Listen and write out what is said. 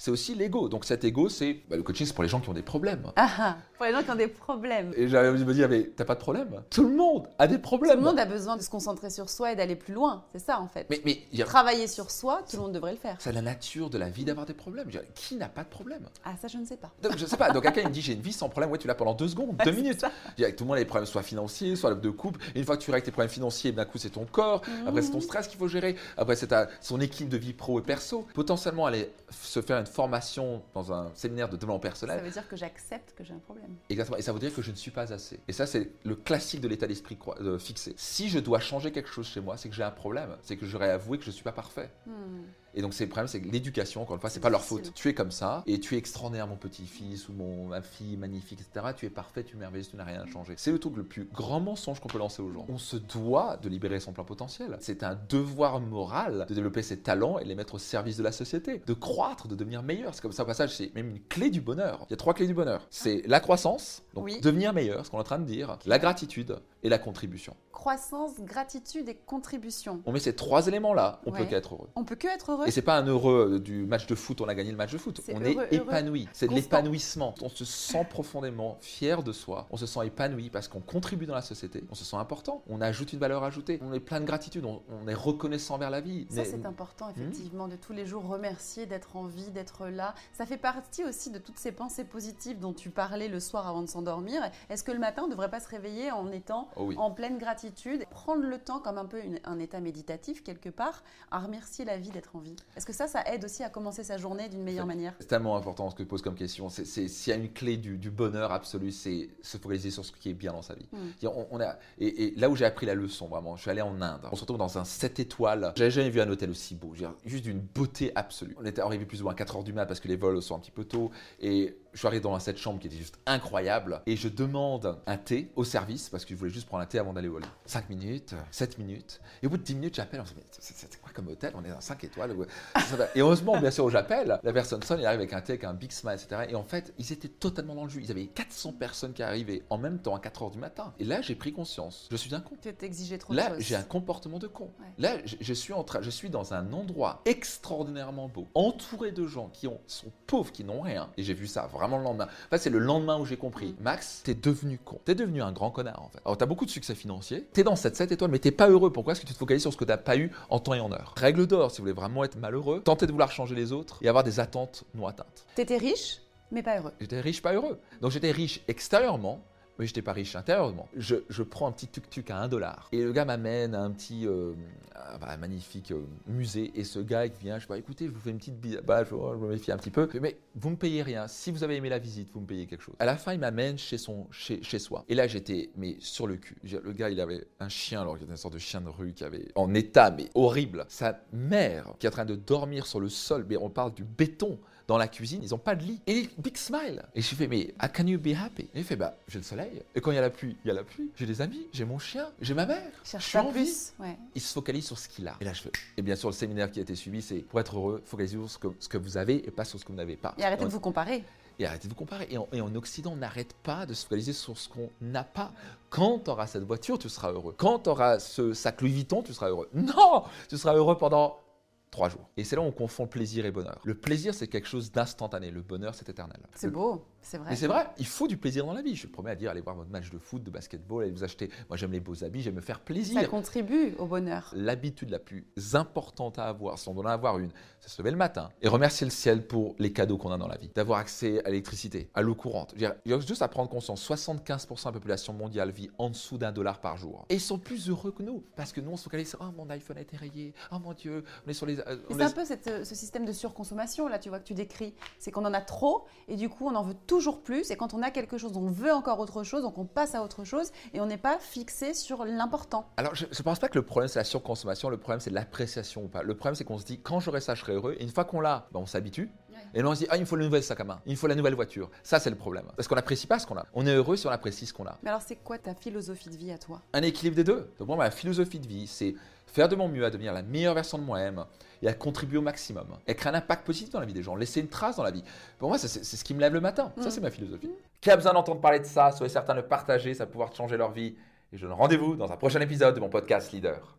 c'est aussi l'ego. Donc cet ego, c'est bah, le coaching, c'est pour les gens qui ont des problèmes. Ah, ah, pour les gens qui ont des problèmes. Et j'avais me ah, mais t'as pas de problème? Tout le monde a des problèmes. Tout le monde a besoin de se concentrer sur soi et d'aller plus loin. C'est ça en fait. Mais, a- Travailler sur soi, tout le monde devrait le faire. c'est la nature de la vie d'avoir des problèmes. Dire, Qui n'a pas de problème? Ah, ça, je ne sais pas. Donc, je sais pas, donc quelqu'un il me dit j'ai une vie sans problème, ouais tu l'as pendant deux secondes, deux minutes. avec tout le monde a des problèmes soit financiers, soit de couple. Et une fois que tu règles tes problèmes financiers, d'un coup c'est ton corps, après c'est ton stress qu'il faut gérer, après c'est son équipe de vie pro et perso. Potentiellement aller se faire une formation dans un séminaire de développement Ça personnel, veut dire que j'accepte que j'ai un problème. exactement. Et ça veut dire que je ne suis pas assez. Et ça c'est le classique de l'état d'esprit euh, fixé. Si je dois changer quelque chose chez moi, c'est que j'ai un problème, c'est que j'aurais avoué que je ne suis pas parfait. Hmm. Et donc c'est le problème, c'est que l'éducation, encore une fois, c'est pas leur faute. Tu es comme ça, et tu es extraordinaire, mon petit-fils ou mon, ma fille magnifique, etc. Tu es parfait, tu es merveilleux, tu n'as rien à changer. C'est le truc le plus grand mensonge qu'on peut lancer aux gens. On se doit de libérer son plein potentiel. C'est un devoir moral de développer ses talents et les mettre au service de la société, de croître, de devenir meilleur. C'est comme ça, au passage, c'est même une clé du bonheur. Il y a trois clés du bonheur. C'est la croissance, donc Oui. devenir meilleur, ce qu'on est en train de dire, la gratitude et la contribution. Croissance, gratitude et contribution. On met ces trois éléments-là, on Ouais. peut qu'être heureux. On peut que être heureux. Et c'est pas un heureux du match de foot, on a gagné le match de foot. On heureux, est heureux, épanoui. C'est de l'épanouissement. On se sent profondément fier de soi. On se sent épanoui parce qu'on contribue dans la société. On se sent important. On ajoute une valeur ajoutée. On est plein de gratitude. On, on est reconnaissant vers la vie. Ça, c'est important, effectivement, de tous les jours remercier d'être en vie, d'être là. Ça fait partie aussi de toutes ces pensées positives dont tu parlais le soir avant de s'endormir. Est-ce que le matin, on ne devrait pas se réveiller en étant Oh oui. en pleine gratitude, prendre le temps comme un peu une- un état méditatif quelque part, à remercier la vie d'être en vie Est-ce que ça, ça aide aussi à commencer sa journée d'une meilleure manière C'est tellement important ce que tu poses comme question. C'est, s'il y a une clé du, du bonheur absolu, c'est se focaliser sur ce qui est bien dans sa vie. Mm. C'est-à-dire, On, on a, et, et là où j'ai appris la leçon, vraiment, je suis allé en Inde. On se retrouve dans un 7 étoiles. J'avais jamais vu un hôtel aussi beau. Dire, Juste d'une beauté absolue. On était arrivé plus ou moins à 4 heures du mat parce que les vols sont un petit peu tôt. Et je suis arrivé dans cette chambre qui était juste incroyable. Et je demande un thé au service parce que je voulais juste prendre un thé avant d'aller au lit. 5 minutes, 7 minutes. Et au bout de 10 minutes, j'appelle. On se dit, c'est quoi comme hôtel? On est dans 5 étoiles. Et heureusement, bien sûr, j'appelle, la personne sonne, il arrive avec un thé, avec un big smile, etc. Et en fait, ils étaient totalement dans le jus. Ils avaient 400 personnes qui arrivaient en même temps à 4 heures du matin. Et là, j'ai pris conscience. Je suis un con. Tu t'exigeais trop Là, j'ai un comportement de con. Ouais. Là, je, je suis en train, je suis dans un endroit extraordinairement beau, entouré de gens qui ont, sont pauvres, qui n'ont rien. Et j'ai vu ça vraiment le lendemain. En fait, c'est le lendemain où j'ai compris. Mm. Max, t'es devenu con. T'es devenu un grand connard, en fait. Alors, t'as beaucoup de succès financier. T'es dans cette 7 étoiles, mais t'es pas heureux. Pourquoi? Est-ce que tu te focalises sur ce que t'as pas eu en temps et en heure Règle d'or, si vous voulez vraiment être malheureux, tentez de vouloir changer les autres et avoir des attentes non atteintes. T'étais riche, mais pas heureux. J'étais riche, pas heureux. Donc j'étais riche extérieurement, mais j'étais pas riche intérieurement. Je, je prends un petit tuk-tuk à 1 dollar. Et le gars m'amène à un petit euh, ah, bah, magnifique euh, musée. Et ce gars, il vient, je dis, écoutez, je vous fais une petite bise. Bah, je, me méfie un petit peu. Mais vous me payez rien. Si vous avez aimé la visite, vous me payez quelque chose. À la fin, il m'amène chez, son, chez, chez soi. Et là, j'étais mais sur le cul. Le gars, il avait un chien, alors qu'il une sorte de chien de rue qui avait en état, mais horrible. Sa mère, qui est en train de dormir sur le sol, mais on parle du béton dans la cuisine, ils n'ont pas de lit. Et big smile. Et je lui fais, mais how can you be happy? Et il fait, bah, j'ai le soleil. Et quand il y a la pluie, il y a la pluie. J'ai des amis, j'ai mon chien, j'ai ma mère. Je Cherche suis en vie. plus. Ouais. Il se focalise sur ce qu'il a. Et là, je fais. Et bien sûr, le séminaire qui a été suivi, c'est pour être heureux, focalisez sur ce que, ce que vous avez et pas sur ce que vous n'avez pas. Et arrêtez de vous comparer. et arrêtez de vous comparer. Et en, et en Occident, on n'arrête pas de se focaliser sur ce qu'on n'a pas. Quand tu auras cette voiture, tu seras heureux. Quand tu auras ce sac Louis Vuitton, tu seras heureux. Non Tu seras heureux pendant trois jours. Et c'est là où on confond plaisir et bonheur. Le plaisir, c'est quelque chose d'instantané. Le bonheur, c'est éternel. C'est beau, c'est vrai. Mais c'est vrai, il faut du plaisir dans la vie. Je premier à dire, allez voir votre match de foot, de basketball, allez vous acheter. Moi, j'aime les beaux habits, j'aime me faire Ça plaisir. contribue au bonheur. L'habitude la plus importante à avoir, si on doit en avoir une, c'est se lever le matin et remercier le ciel pour les cadeaux qu'on a dans la vie. D'avoir accès à l'électricité, à l'eau courante. Je veux dire, Il y a juste à prendre conscience, 75% de la population mondiale vit en dessous d'un dollar par jour. Et ils sont plus heureux que nous. Parce que nous, on se focalise sur, oh mon iPhone a été rayé, oh mon Dieu, on est sur les... euh, C'est les- un peu cette- ce système de surconsommation là, tu vois que tu décris. C'est qu'on en a trop et du coup on en veut toujours plus. Et quand on a quelque chose, on veut encore autre chose, donc on passe à autre chose et on n'est pas fixé sur l'important. Alors, je ne pense pas que le problème, c'est la surconsommation. Le problème, c'est l'appréciation ou pas. Le problème, c'est qu'on se dit, quand j'aurai ça, je serai heureux. Et une fois qu'on l'a, ben, on s'habitue. Et là, on se dit, ah, il me faut le nouvel sac à main. Il me faut la nouvelle voiture. Ça, c'est le problème. Parce qu'on n'apprécie pas ce qu'on a. On est heureux si on apprécie ce qu'on a. Mais alors c'est quoi ta philosophie de vie à toi? Un équilibre des deux. Donc, moi, ma philosophie de vie, c'est faire de mon mieux à devenir la meilleure version de moi-même et à contribuer au maximum. Et créer un impact positif dans la vie des gens. Laisser une trace dans la vie. Pour moi, c'est ce qui me lève le matin. Ça, Mm. c'est ma philosophie. Qui a besoin d'entendre parler de ça Soyez certain de partager. Ça va pouvoir changer leur vie. Et je donne rendez-vous dans un prochain épisode de mon podcast Leader.